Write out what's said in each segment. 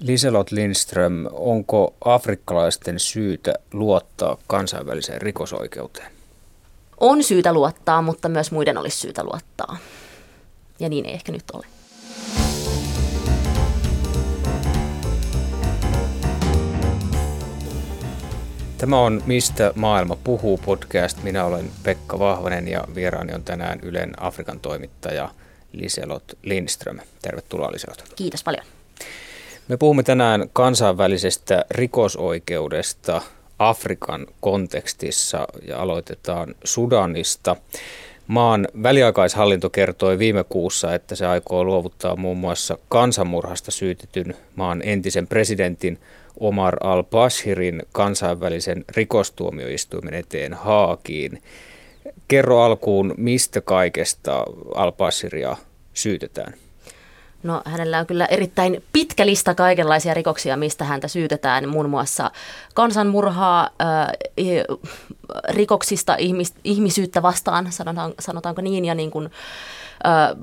Liselot Lindström, onko afrikkalaisten syytä luottaa kansainväliseen rikosoikeuteen? On syytä luottaa, mutta myös muiden olisi syytä luottaa. Ja niin ei ehkä nyt ole. Tämä on Mistä maailma puhuu podcast. Minä olen Pekka Vahvanen ja vieraani on tänään Ylen Afrikan toimittaja Liselot Lindström. Tervetuloa Liselot. Kiitos paljon. Me puhumme tänään kansainvälisestä rikosoikeudesta Afrikan kontekstissa ja aloitetaan Sudanista. Maan väliaikaishallinto kertoi viime kuussa, että se aikoo luovuttaa muun muassa kansanmurhasta syytetyn maan entisen presidentin Omar al-Bashirin kansainvälisen rikostuomioistuimen eteen Haakiin. Kerro alkuun, mistä kaikesta al-Bashiria syytetään? No hänellä on kyllä erittäin pitkä lista kaikenlaisia rikoksia, mistä häntä syytetään, muun muassa kansanmurhaa, ää, rikoksista ihmis, ihmisyyttä vastaan, sanotaan, sanotaanko niin, ja niin kuin, ää,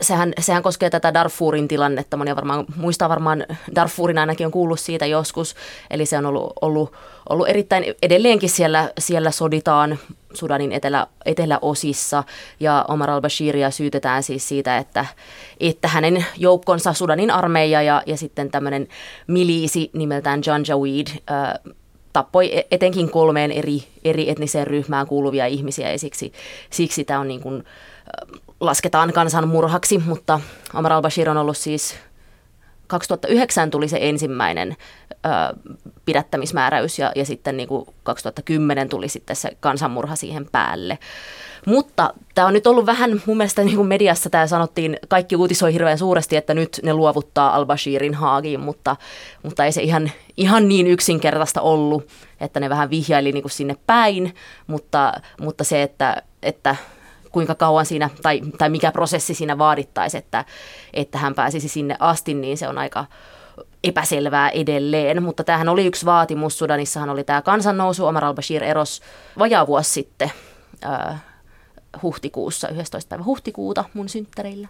sehän, sehän koskee tätä Darfurin tilannetta. Monia varmaan muistaa varmaan, Darfurin ainakin on kuullut siitä joskus. Eli se on ollut, ollut, ollut erittäin, edelleenkin siellä, siellä soditaan Sudanin etelä, eteläosissa. Ja Omar al-Bashiria syytetään siis siitä, että, että hänen joukkonsa, Sudanin armeija ja, ja sitten tämmöinen miliisi nimeltään Janjaweed, äh, tappoi e-, etenkin kolmeen eri, eri etniseen ryhmään kuuluvia ihmisiä ja siksi, siksi tämä on niin kuin, lasketaan kansanmurhaksi, mutta Omar al-Bashir on ollut siis 2009 tuli se ensimmäinen ö, pidättämismääräys ja, ja sitten niin kuin 2010 tuli sitten se kansanmurha siihen päälle. Mutta tämä on nyt ollut vähän, mun mielestä niin kuin mediassa tämä sanottiin, kaikki uutisoi hirveän suuresti, että nyt ne luovuttaa al-Bashirin Haagiin, mutta, mutta ei se ihan, ihan niin yksinkertaista ollut, että ne vähän vihjaili niin kuin sinne päin, mutta, mutta se, että, että kuinka kauan siinä, tai, tai mikä prosessi siinä vaadittaisi, että, että hän pääsisi sinne asti, niin se on aika epäselvää edelleen. Mutta tämähän oli yksi vaatimus. Sudanissahan oli tämä kansannousu. Omar al-Bashir eros vajaa vuosi sitten äh, huhtikuussa, 11. päivä huhtikuuta mun synttäreillä.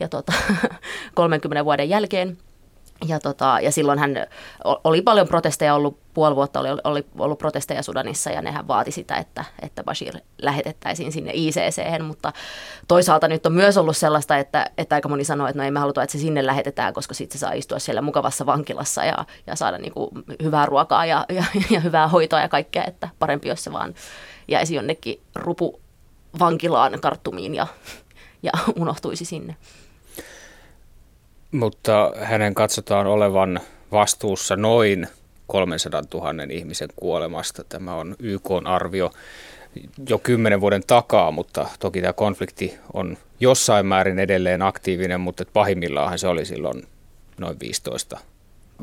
Ja tota, 30 vuoden jälkeen ja, tota, ja silloin hän oli paljon protesteja ollut, puoli vuotta oli, oli ollut protesteja Sudanissa ja nehän vaati sitä, että, että Bashir lähetettäisiin sinne ICC, mutta toisaalta nyt on myös ollut sellaista, että, että aika moni sanoo, että no ei me haluta, että se sinne lähetetään, koska sitten se saa istua siellä mukavassa vankilassa ja, ja saada niin kuin hyvää ruokaa ja, ja, ja hyvää hoitoa ja kaikkea, että parempi, jos se vaan jäisi jonnekin rupu vankilaan karttumiin ja, ja unohtuisi sinne mutta hänen katsotaan olevan vastuussa noin 300 000 ihmisen kuolemasta. Tämä on YK arvio jo kymmenen vuoden takaa, mutta toki tämä konflikti on jossain määrin edelleen aktiivinen, mutta pahimmillaan se oli silloin noin 15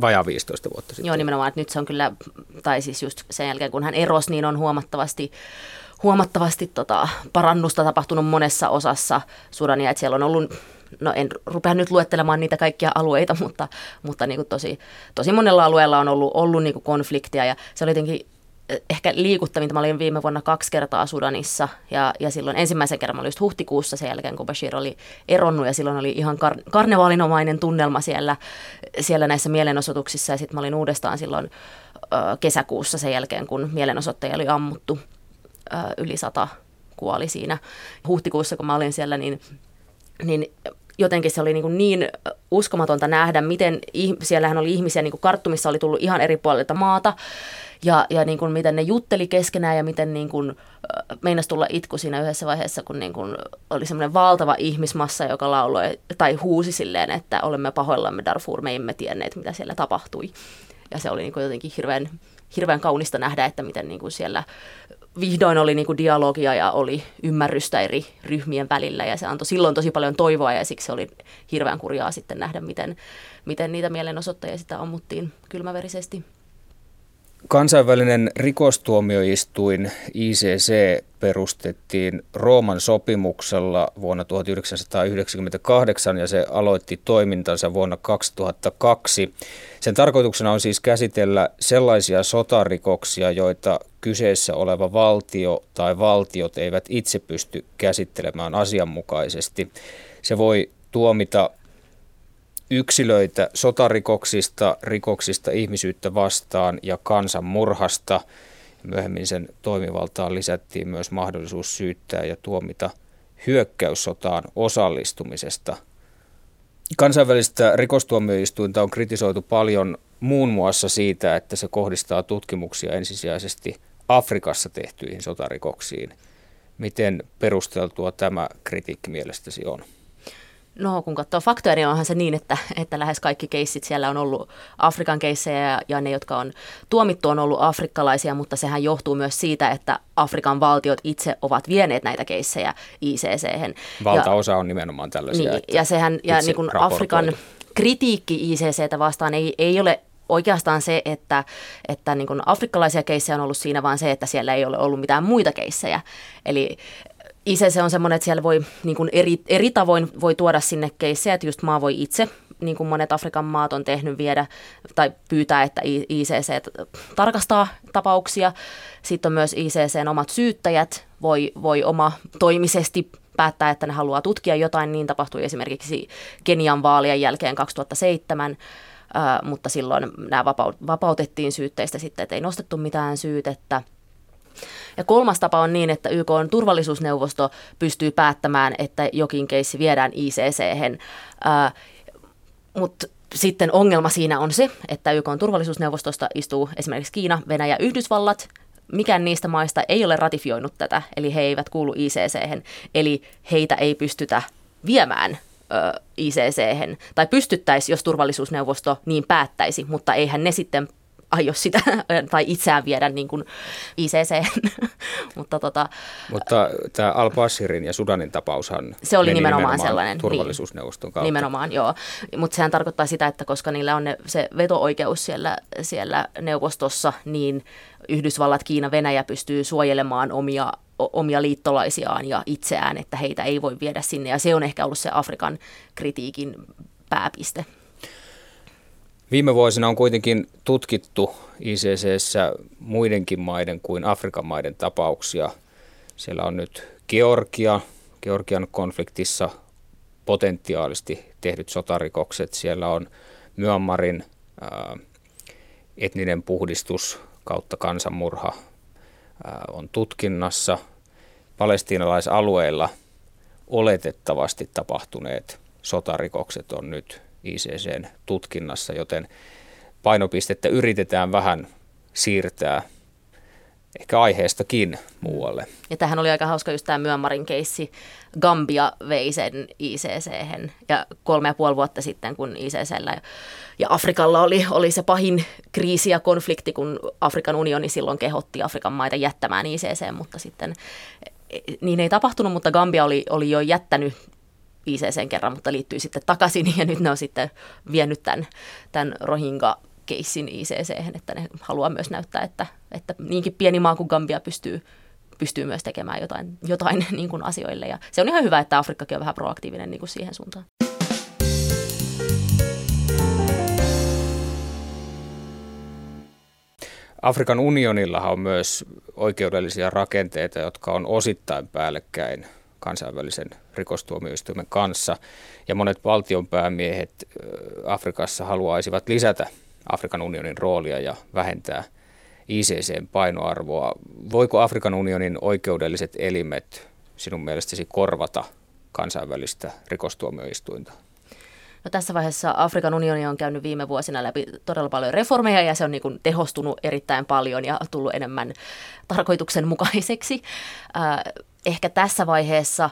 vajaa 15 vuotta sitten. Joo, nimenomaan, että nyt se on kyllä, tai siis just sen jälkeen kun hän erosi, niin on huomattavasti huomattavasti tota, parannusta tapahtunut monessa osassa Sudania, että siellä on ollut no en rupea nyt luettelemaan niitä kaikkia alueita, mutta, mutta niin kuin tosi, tosi monella alueella on ollut, ollut niin kuin konfliktia ja se oli jotenkin eh, ehkä liikuttavinta. Mä olin viime vuonna kaksi kertaa Sudanissa ja, ja silloin ensimmäisen kerran mä olin just huhtikuussa sen jälkeen, kun Bashir oli eronnut ja silloin oli ihan kar- karnevaalinomainen tunnelma siellä, siellä näissä mielenosoituksissa ja sitten mä olin uudestaan silloin ö, kesäkuussa sen jälkeen, kun mielenosoittajia oli ammuttu ö, yli sata kuoli siinä. Huhtikuussa, kun mä olin siellä, niin, niin jotenkin se oli niin, niin uskomatonta nähdä, miten siellähän oli ihmisiä, niin kuin karttumissa oli tullut ihan eri puolilta maata, ja, ja niin kuin miten ne jutteli keskenään ja miten niin kuin, meinasi tulla itku siinä yhdessä vaiheessa, kun niin kuin oli semmoinen valtava ihmismassa, joka lauloi tai huusi silleen, että olemme pahoillamme Darfur, me emme tienneet, mitä siellä tapahtui. Ja se oli niin kuin jotenkin hirveän, hirveän kaunista nähdä, että miten niin kuin siellä vihdoin oli niin kuin dialogia ja oli ymmärrystä eri ryhmien välillä ja se antoi silloin tosi paljon toivoa ja siksi oli hirveän kurjaa sitten nähdä, miten, miten niitä mielenosoittajia sitä ammuttiin kylmäverisesti. Kansainvälinen rikostuomioistuin ICC perustettiin Rooman sopimuksella vuonna 1998 ja se aloitti toimintansa vuonna 2002. Sen tarkoituksena on siis käsitellä sellaisia sotarikoksia, joita kyseessä oleva valtio tai valtiot eivät itse pysty käsittelemään asianmukaisesti. Se voi tuomita yksilöitä sotarikoksista, rikoksista ihmisyyttä vastaan ja kansanmurhasta. Myöhemmin sen toimivaltaan lisättiin myös mahdollisuus syyttää ja tuomita hyökkäyssotaan osallistumisesta. Kansainvälistä rikostuomioistuinta on kritisoitu paljon muun muassa siitä, että se kohdistaa tutkimuksia ensisijaisesti Afrikassa tehtyihin sotarikoksiin. Miten perusteltua tämä kritiikki mielestäsi on? No kun katsoo faktoja, niin onhan se niin, että, että lähes kaikki keissit siellä on ollut Afrikan keissejä ja, ja ne, jotka on tuomittu, on ollut afrikkalaisia, mutta sehän johtuu myös siitä, että Afrikan valtiot itse ovat vieneet näitä keissejä icc Valtaosa ja, on nimenomaan tällaisia. Niin, ja sehän, ja niin kuin Afrikan kritiikki ICCtä vastaan ei, ei ole oikeastaan se, että, että niin afrikkalaisia keissejä on ollut siinä, vaan se, että siellä ei ole ollut mitään muita keissejä. Eli ICC on semmoinen, että siellä voi niin kuin eri, eri tavoin voi tuoda sinne keissejä, että just maa voi itse, niin kuin monet Afrikan maat on tehnyt, viedä tai pyytää, että ICC tarkastaa tapauksia. Sitten on myös ICCn omat syyttäjät, voi, voi oma toimisesti päättää, että ne haluaa tutkia jotain. Niin tapahtui esimerkiksi Kenian vaalien jälkeen 2007, mutta silloin nämä vapautettiin syytteistä sitten, että ei nostettu mitään syytettä. Ja kolmas tapa on niin, että YK on turvallisuusneuvosto pystyy päättämään, että jokin keissi viedään ICC-hen. Mutta sitten ongelma siinä on se, että YK on turvallisuusneuvostosta istuu esimerkiksi Kiina, Venäjä, Yhdysvallat. Mikään niistä maista ei ole ratifioinut tätä, eli he eivät kuulu ICC-hen, eli heitä ei pystytä viemään ICC-hen, tai pystyttäisi, jos turvallisuusneuvosto niin päättäisi, mutta eihän ne sitten aio sitä tai itseään viedä niin kuin ICC. Mutta, tota, Mutta tämä Al-Bashirin ja Sudanin tapaushan se oli nimenomaan, nimenomaan sellainen. Niin. Turvallisuusneuvoston niin, kautta. Nimenomaan, joo. Mutta sehän tarkoittaa sitä, että koska niillä on ne, se veto-oikeus siellä, siellä neuvostossa, niin Yhdysvallat, Kiina, Venäjä pystyy suojelemaan omia omia liittolaisiaan ja itseään, että heitä ei voi viedä sinne. Ja se on ehkä ollut se Afrikan kritiikin pääpiste. Viime vuosina on kuitenkin tutkittu ICCssä muidenkin maiden kuin Afrikan maiden tapauksia. Siellä on nyt Georgia, Georgian konfliktissa potentiaalisesti tehdyt sotarikokset. Siellä on Myanmarin ää, etninen puhdistus kautta kansanmurha ää, on tutkinnassa. Palestiinalaisalueilla oletettavasti tapahtuneet sotarikokset on nyt ICCn tutkinnassa, joten painopistettä yritetään vähän siirtää ehkä aiheestakin muualle. Ja tähän oli aika hauska just tämä Myanmarin keissi. Gambia vei sen icc ja kolme ja puoli vuotta sitten, kun ICCllä ja Afrikalla oli, oli se pahin kriisi ja konflikti, kun Afrikan unioni silloin kehotti Afrikan maita jättämään ICC, mutta sitten niin ei tapahtunut, mutta Gambia oli, oli jo jättänyt ICCn kerran, mutta liittyy sitten takaisin ja nyt ne on sitten vienyt tämän, tämän Rohingya keissin ICC, että ne haluaa myös näyttää, että, että niinkin pieni maa kuin Gambia pystyy, pystyy myös tekemään jotain, jotain niin kuin asioille. Ja se on ihan hyvä, että Afrikkakin on vähän proaktiivinen niin kuin siihen suuntaan. Afrikan unionillahan on myös oikeudellisia rakenteita, jotka on osittain päällekkäin kansainvälisen rikostuomioistuimen kanssa. Ja monet valtionpäämiehet Afrikassa haluaisivat lisätä Afrikan unionin roolia ja vähentää ICCn painoarvoa. Voiko Afrikan unionin oikeudelliset elimet sinun mielestäsi korvata kansainvälistä rikostuomioistuinta? No tässä vaiheessa Afrikan unioni on käynyt viime vuosina läpi todella paljon reformeja ja se on niin kuin tehostunut erittäin paljon ja tullut enemmän tarkoituksenmukaiseksi. Ehkä tässä vaiheessa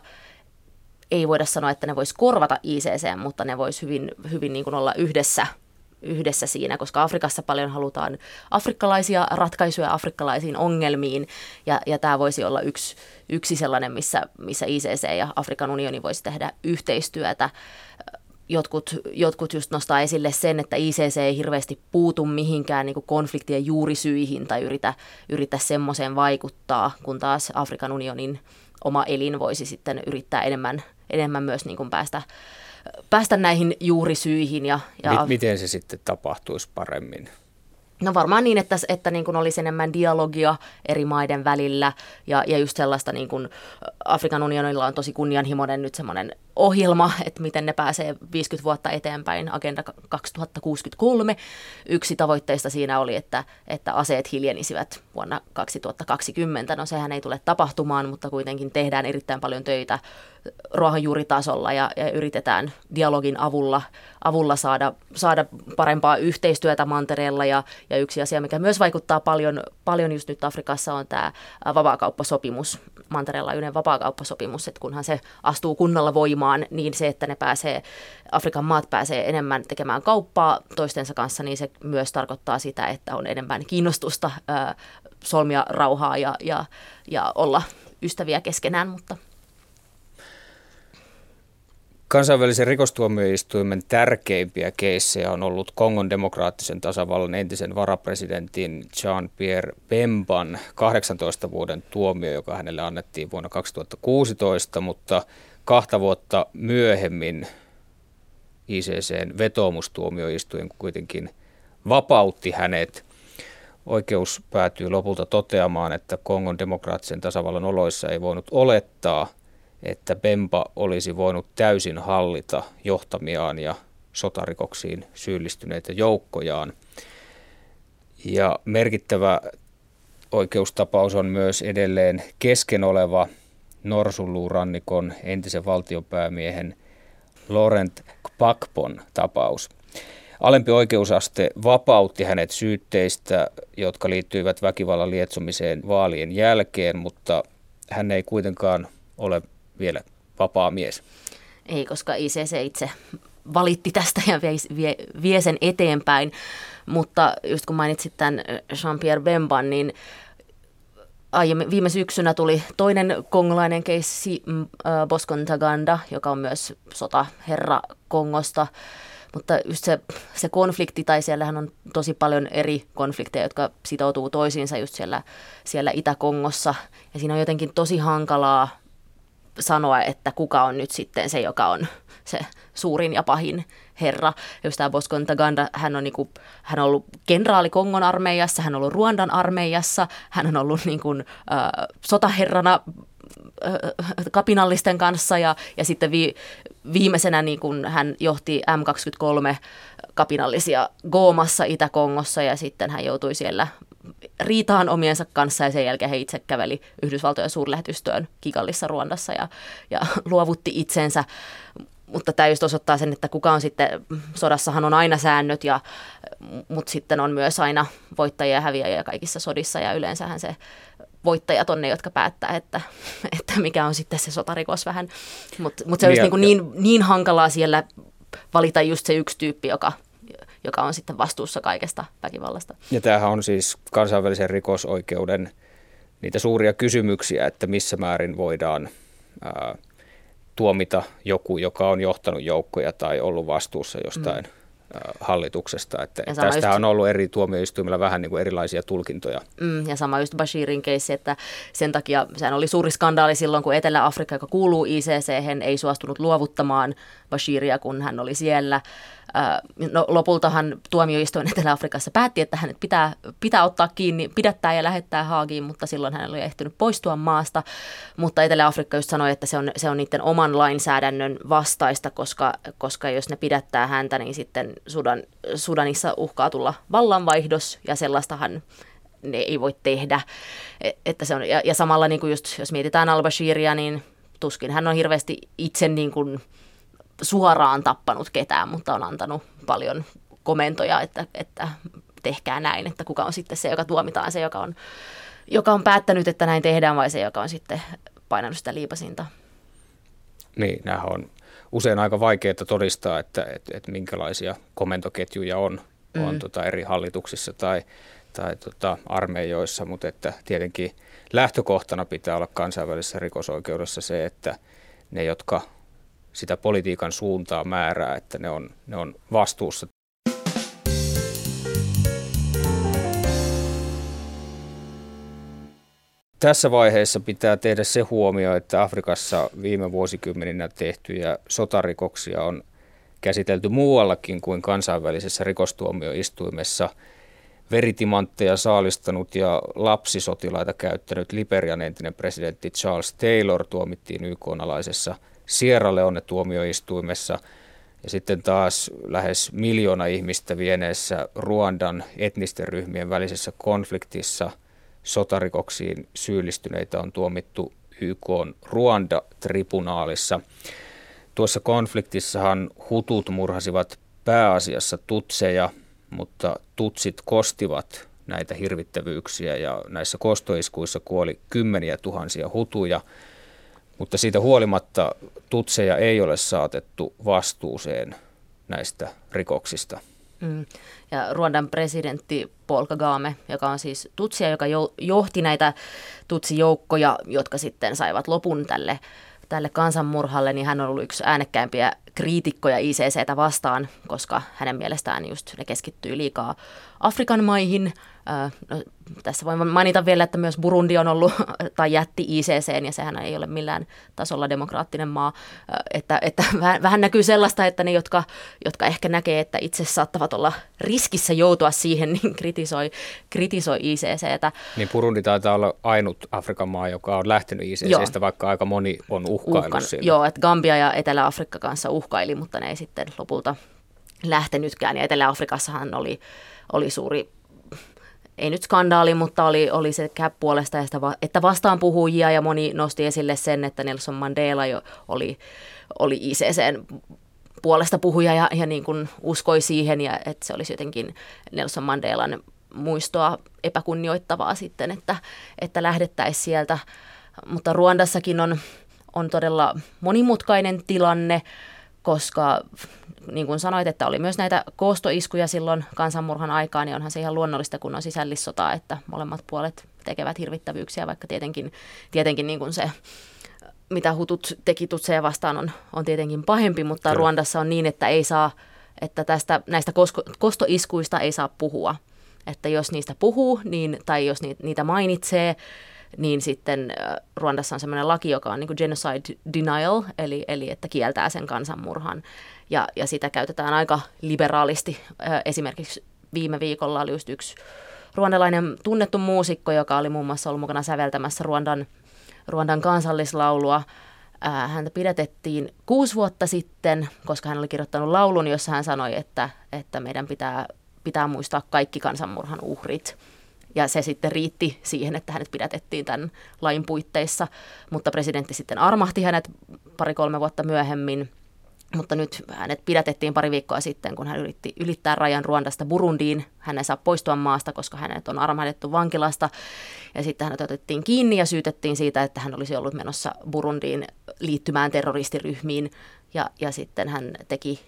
ei voida sanoa, että ne vois korvata ICC, mutta ne vois hyvin, hyvin niin kuin olla yhdessä yhdessä siinä, koska Afrikassa paljon halutaan afrikkalaisia ratkaisuja afrikkalaisiin ongelmiin, ja, ja tämä voisi olla yksi, yksi sellainen, missä, missä ICC ja Afrikan unioni voisi tehdä yhteistyötä jotkut, jotkut just nostaa esille sen, että ICC ei hirveästi puutu mihinkään niin konfliktien juurisyihin tai yritä, yritä semmoiseen vaikuttaa, kun taas Afrikan unionin oma elin voisi sitten yrittää enemmän, enemmän myös niin kuin päästä, päästä näihin juurisyihin. Ja, ja Miten se sitten tapahtuisi paremmin? No varmaan niin, että, että niin kuin olisi enemmän dialogia eri maiden välillä ja, ja just sellaista niin kuin Afrikan unionilla on tosi kunnianhimoinen nyt semmoinen ohjelma, että miten ne pääsee 50 vuotta eteenpäin, Agenda 2063. Yksi tavoitteista siinä oli, että, että aseet hiljenisivät vuonna 2020. No sehän ei tule tapahtumaan, mutta kuitenkin tehdään erittäin paljon töitä ruohonjuuritasolla ja, ja yritetään dialogin avulla, avulla saada, saada parempaa yhteistyötä mantereella. Ja, ja yksi asia, mikä myös vaikuttaa paljon, paljon just nyt Afrikassa on tämä vapaakauppasopimus, mantereella yhden vapaakauppasopimus, että kunhan se astuu kunnolla voimaan, niin se, että ne pääsee, Afrikan maat pääsee enemmän tekemään kauppaa toistensa kanssa, niin se myös tarkoittaa sitä, että on enemmän kiinnostusta ää, solmia rauhaa ja, ja, ja olla ystäviä keskenään, mutta Kansainvälisen rikostuomioistuimen tärkeimpiä keissejä on ollut Kongon demokraattisen tasavallan entisen varapresidentin Jean-Pierre Bemban 18 vuoden tuomio, joka hänelle annettiin vuonna 2016, mutta kahta vuotta myöhemmin ICCn vetoomustuomioistuin kuitenkin vapautti hänet. Oikeus päätyy lopulta toteamaan, että Kongon demokraattisen tasavallan oloissa ei voinut olettaa – että Bemba olisi voinut täysin hallita johtamiaan ja sotarikoksiin syyllistyneitä joukkojaan. Ja merkittävä oikeustapaus on myös edelleen kesken oleva Norsunluurannikon entisen valtiopäämiehen Laurent Kpakpon tapaus. Alempi oikeusaste vapautti hänet syytteistä, jotka liittyivät väkivallan lietsomiseen vaalien jälkeen, mutta hän ei kuitenkaan ole vielä vapaa mies. Ei, koska ICC itse valitti tästä ja vie, vie, vie sen eteenpäin. Mutta just kun mainitsit tämän Jean-Pierre Bemban, niin aiemmin, viime syksynä tuli toinen kongolainen keissi, mm, Boskon Taganda, joka on myös sotaherra Kongosta. Mutta just se, se konflikti, tai siellähän on tosi paljon eri konflikteja, jotka sitoutuu toisiinsa just siellä, siellä Itä-Kongossa. Ja siinä on jotenkin tosi hankalaa sanoa, että kuka on nyt sitten se, joka on se suurin ja pahin herra. Jos tämä Boskon Taganda, hän on, niinku, hän on ollut kenraali Kongon armeijassa, hän on ollut Ruandan armeijassa, hän on ollut niinku, äh, sotaherrana äh, kapinallisten kanssa ja, ja sitten vi, viimeisenä niin kun hän johti M23 kapinallisia Goomassa Itä-Kongossa ja sitten hän joutui siellä riitaan omiensa kanssa ja sen jälkeen he itse käveli Yhdysvaltojen suurlähetystöön Kikallissa Ruandassa ja, ja luovutti itsensä. Mutta tämä just osoittaa sen, että kuka on sitten, sodassahan on aina säännöt, ja, mutta sitten on myös aina voittajia ja häviäjiä kaikissa sodissa ja yleensähän se voittajat on ne, jotka päättää, että, että mikä on sitten se sotarikos vähän. Mutta mut se on niin, niin, niin, niin hankalaa siellä valita just se yksi tyyppi, joka joka on sitten vastuussa kaikesta väkivallasta. Ja tämähän on siis kansainvälisen rikosoikeuden niitä suuria kysymyksiä, että missä määrin voidaan ää, tuomita joku, joka on johtanut joukkoja tai ollut vastuussa jostain mm hallituksesta. Että tästä just, on ollut eri tuomioistuimilla vähän niin kuin erilaisia tulkintoja. Mm, ja sama just Bashirin keissi, että sen takia sehän oli suuri skandaali silloin, kun Etelä-Afrikka, joka kuuluu ICC, ei suostunut luovuttamaan Bashiria, kun hän oli siellä. No, lopultahan tuomioistuin Etelä-Afrikassa päätti, että hänet pitää, pitää ottaa kiinni, pidättää ja lähettää Haagiin, mutta silloin hän oli ehtinyt poistua maasta. Mutta Etelä-Afrikka just sanoi, että se on, se on niiden oman lainsäädännön vastaista, koska, koska jos ne pidättää häntä, niin sitten Sudan, Sudanissa uhkaa tulla vallanvaihdos ja sellaistahan ne ei voi tehdä. E, että se on, ja, ja samalla niin kuin just, jos mietitään al-Bashiria, niin tuskin hän on hirveästi itse niin kuin, suoraan tappanut ketään, mutta on antanut paljon komentoja, että, että tehkää näin, että kuka on sitten se, joka tuomitaan, se, joka on, joka on päättänyt, että näin tehdään, vai se, joka on sitten painanut sitä liipasinta. Niin, nämä on usein aika vaikeaa todistaa, että, että, että minkälaisia komentoketjuja on, mm. on tota eri hallituksissa tai, tai tota armeijoissa, mutta että tietenkin lähtökohtana pitää olla kansainvälisessä rikosoikeudessa se, että ne, jotka sitä politiikan suuntaa määrää, että ne on, ne on vastuussa. Tässä vaiheessa pitää tehdä se huomio, että Afrikassa viime vuosikymmeninä tehtyjä sotarikoksia on käsitelty muuallakin kuin kansainvälisessä rikostuomioistuimessa. Veritimantteja saalistanut ja lapsisotilaita käyttänyt Liberian entinen presidentti Charles Taylor tuomittiin YK-alaisessa Sierra Leone tuomioistuimessa ja sitten taas lähes miljoona ihmistä vieneessä Ruandan etnisten ryhmien välisessä konfliktissa sotarikoksiin syyllistyneitä on tuomittu YK Ruanda-tribunaalissa. Tuossa konfliktissahan hutut murhasivat pääasiassa tutseja, mutta tutsit kostivat näitä hirvittävyyksiä ja näissä kostoiskuissa kuoli kymmeniä tuhansia hutuja, mutta siitä huolimatta tutseja ei ole saatettu vastuuseen näistä rikoksista. Mm. Ja Ruandan presidentti Paul Kagame, joka on siis tutsia, joka johti näitä tutsijoukkoja, jotka sitten saivat lopun tälle tälle kansanmurhalle, niin hän on ollut yksi äänekkäimpiä kriitikkoja ICCtä vastaan, koska hänen mielestään just ne keskittyy liikaa Afrikan maihin. No, tässä voin mainita vielä, että myös Burundi on ollut tai jätti ICC, ja sehän ei ole millään tasolla demokraattinen maa. Että, että vähän näkyy sellaista, että ne, jotka, jotka ehkä näkee, että itse saattavat olla riskissä joutua siihen, niin kritisoi, kritisoi ICCtä. Niin Burundi taitaa olla ainut Afrikan maa, joka on lähtenyt ICCstä, joo. vaikka aika moni on uhkaillut Uhkan, siinä. Joo, että Gambia ja Etelä-Afrikka kanssa uhkaili, mutta ne ei sitten lopulta lähtenytkään. Ja Etelä-Afrikassahan oli, oli suuri ei nyt skandaali, mutta oli, oli se cap puolesta, ja sitä, että vastaan puhujia, ja moni nosti esille sen, että Nelson Mandela jo oli, oli ICCn puolesta puhuja ja, ja niin kuin uskoi siihen, ja että se olisi jotenkin Nelson Mandelan muistoa epäkunnioittavaa sitten, että, että lähdettäisiin sieltä. Mutta Ruandassakin on, on todella monimutkainen tilanne, koska niin kuin sanoit, että oli myös näitä koostoiskuja silloin kansanmurhan aikaan, niin onhan se ihan luonnollista, kun on sisällissota, että molemmat puolet tekevät hirvittävyyksiä, vaikka tietenkin, tietenkin niin kuin se mitä hutut teki tutseja vastaan on, on tietenkin pahempi, mutta Kyllä. Ruandassa on niin, että ei saa, että tästä, näistä kosko, kostoiskuista ei saa puhua. Että jos niistä puhuu, niin, tai jos niitä mainitsee, niin sitten Ruandassa on sellainen laki, joka on niin kuin genocide denial, eli, eli että kieltää sen kansanmurhan. Ja, ja sitä käytetään aika liberaalisti. Esimerkiksi viime viikolla oli just yksi ruandalainen tunnettu muusikko, joka oli muun muassa ollut mukana säveltämässä Ruandan, Ruandan kansallislaulua. Häntä pidätettiin kuusi vuotta sitten, koska hän oli kirjoittanut laulun, jossa hän sanoi, että, että meidän pitää, pitää muistaa kaikki kansanmurhan uhrit. Ja se sitten riitti siihen, että hänet pidätettiin tämän lain puitteissa, mutta presidentti sitten armahti hänet pari-kolme vuotta myöhemmin. Mutta nyt hänet pidätettiin pari viikkoa sitten, kun hän yritti ylittää rajan Ruandasta Burundiin. Hän ei saa poistua maasta, koska hänet on armahdettu vankilasta. Ja sitten hänet otettiin kiinni ja syytettiin siitä, että hän olisi ollut menossa Burundiin liittymään terroristiryhmiin. Ja, ja sitten hän teki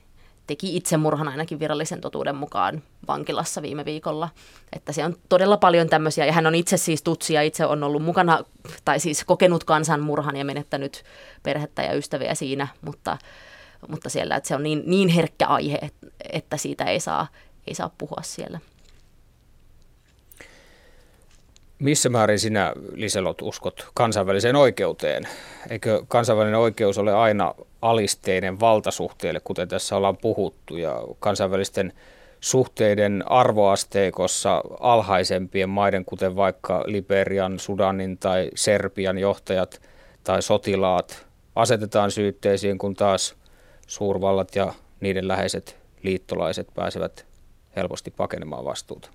teki itsemurhan ainakin virallisen totuuden mukaan vankilassa viime viikolla. Että se on todella paljon tämmöisiä, ja hän on itse siis tutsija, itse on ollut mukana, tai siis kokenut kansanmurhan ja menettänyt perhettä ja ystäviä siinä, mutta, mutta siellä, että se on niin, niin herkkä aihe, että siitä ei saa, ei saa puhua siellä. Missä määrin sinä, Liselot, uskot kansainväliseen oikeuteen? Eikö kansainvälinen oikeus ole aina alisteinen valtasuhteille, kuten tässä ollaan puhuttu, ja kansainvälisten suhteiden arvoasteikossa alhaisempien maiden, kuten vaikka Liberian, Sudanin tai Serbian johtajat tai sotilaat, asetetaan syytteisiin, kun taas suurvallat ja niiden läheiset liittolaiset pääsevät helposti pakenemaan vastuuta.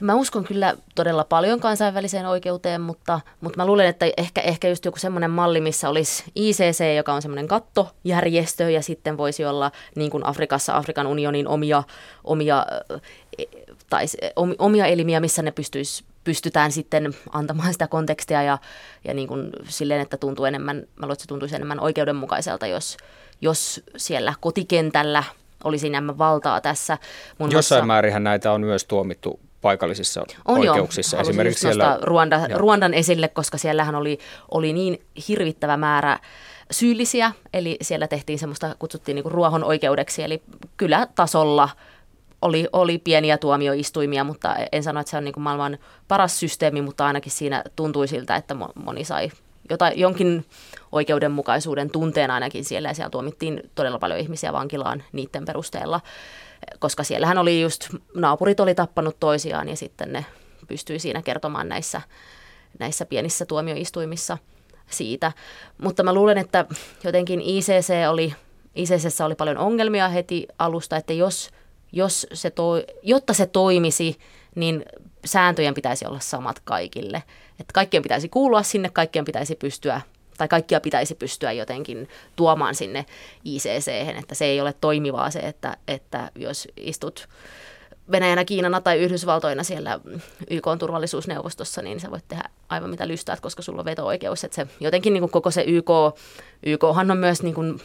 Mä uskon kyllä todella paljon kansainväliseen oikeuteen, mutta, mutta mä luulen, että ehkä, ehkä just joku semmoinen malli, missä olisi ICC, joka on semmoinen kattojärjestö, ja sitten voisi olla niin kuin Afrikassa Afrikan unionin omia, omia, e, tai omia elimiä, missä ne pystyisi pystytään sitten antamaan sitä kontekstia ja, ja niin kuin silleen, että tuntuu enemmän, mä luulen, että se tuntuisi enemmän oikeudenmukaiselta, jos, jos siellä kotikentällä olisi enemmän valtaa tässä. Mun Jossain muassa, määrin näitä on myös tuomittu paikallisissa on oikeuksissa. Jo. Esimerkiksi siellä... Ruanda, Ruandan esille, koska siellähän oli, oli niin hirvittävä määrä syyllisiä, eli siellä tehtiin semmoista, kutsuttiin niin ruohon oikeudeksi, eli kylätasolla oli, oli pieniä tuomioistuimia, mutta en sano, että se on niin kuin maailman paras systeemi, mutta ainakin siinä tuntui siltä, että moni sai jotain, jonkin oikeudenmukaisuuden tunteen ainakin siellä, ja siellä tuomittiin todella paljon ihmisiä vankilaan niiden perusteella koska siellähän oli just, naapurit oli tappanut toisiaan ja sitten ne pystyi siinä kertomaan näissä, näissä pienissä tuomioistuimissa. siitä. Mutta mä luulen, että jotenkin ICC oli, ICCssä oli paljon ongelmia heti alusta, että jos, jos se toi, jotta se toimisi, niin sääntöjen pitäisi olla samat kaikille. Että kaikkien pitäisi kuulua sinne, kaikkien pitäisi pystyä tai kaikkia pitäisi pystyä jotenkin tuomaan sinne ICC, että se ei ole toimivaa se, että, että jos istut Venäjänä, Kiinana tai Yhdysvaltoina siellä YK turvallisuusneuvostossa, niin sä voit tehdä aivan mitä lystäät, koska sulla on veto-oikeus. Että se, jotenkin niin kuin koko se YK, YKhan on myös niin kuin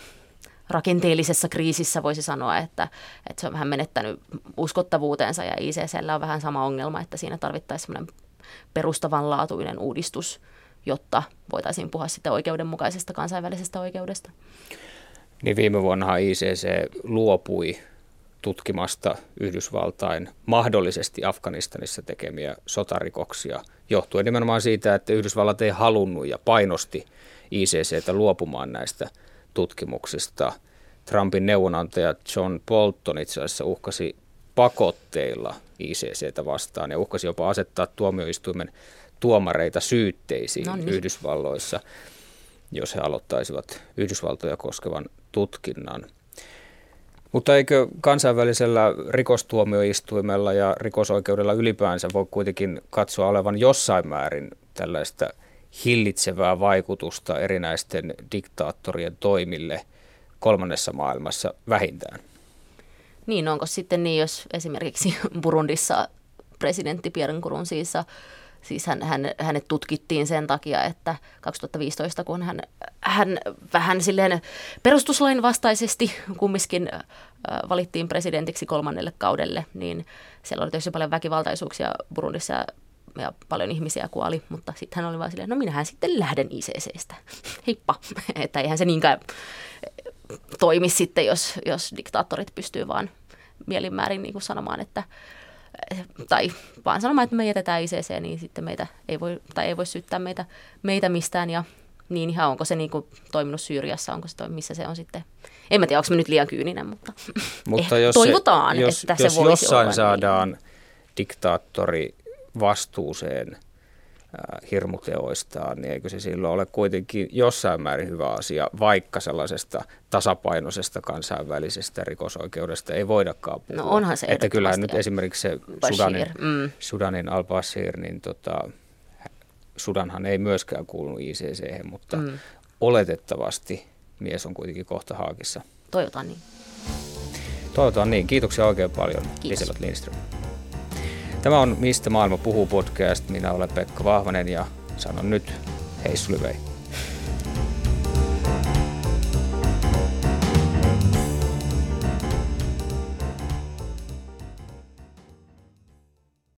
rakenteellisessa kriisissä voisi sanoa, että, että se on vähän menettänyt uskottavuutensa ja ICCllä on vähän sama ongelma, että siinä tarvittaisiin semmoinen perustavanlaatuinen uudistus, jotta voitaisiin puhua sitten oikeudenmukaisesta kansainvälisestä oikeudesta. Niin viime vuonna ICC luopui tutkimasta Yhdysvaltain mahdollisesti Afganistanissa tekemiä sotarikoksia, johtuen nimenomaan siitä, että Yhdysvallat ei halunnut ja painosti ICCtä luopumaan näistä tutkimuksista. Trumpin neuvonantaja John Bolton itse asiassa uhkasi pakotteilla ICCtä vastaan ja uhkasi jopa asettaa tuomioistuimen tuomareita syytteisiin no niin. Yhdysvalloissa, jos he aloittaisivat Yhdysvaltoja koskevan tutkinnan. Mutta eikö kansainvälisellä rikostuomioistuimella ja rikosoikeudella ylipäänsä voi kuitenkin katsoa olevan jossain määrin tällaista hillitsevää vaikutusta erinäisten diktaattorien toimille kolmannessa maailmassa vähintään? Niin, onko sitten niin, jos esimerkiksi Burundissa presidentti Pierre Nkurunziisa Siis hän, hän, hänet tutkittiin sen takia, että 2015, kun hän, hän vähän silleen perustuslain vastaisesti kumminkin valittiin presidentiksi kolmannelle kaudelle, niin siellä oli tietysti paljon väkivaltaisuuksia Burundissa ja, ja paljon ihmisiä kuoli, mutta sitten hän oli vaan silleen, no minähän sitten lähden ICCstä. Heippa, että eihän se niinkään toimi sitten, jos, jos diktaattorit pystyy vaan mielinmäärin niin kuin sanomaan, että tai vaan sanomaan, että me jätetään ICC, niin sitten meitä ei voi, tai ei voi syyttää meitä, meitä mistään ja niin ihan onko se niin kuin toiminut Syyriassa, onko se missä se on sitten. En mä tiedä, onko mä nyt liian kyyninen, mutta, mutta eh, jos toivotaan, se, jos, että jos se voisi jossain olla saadaan niin. diktaattori vastuuseen hirmuteoistaan, niin eikö se silloin ole kuitenkin jossain määrin hyvä asia, vaikka sellaisesta tasapainoisesta kansainvälisestä rikosoikeudesta ei voidakaan puhua. No onhan se Että kyllähän nyt esimerkiksi se Sudanin, mm. Sudanin al-Bashir, niin tota, Sudanhan ei myöskään kuulunut ICC, mutta mm. oletettavasti mies on kuitenkin kohta haakissa. Toivotaan niin. Toivotaan niin. Kiitoksia oikein paljon, Liselot Lindström. Tämä on Mistä maailma puhuu podcast. Minä olen Pekka Vahvanen ja sanon nyt hei Sulivei.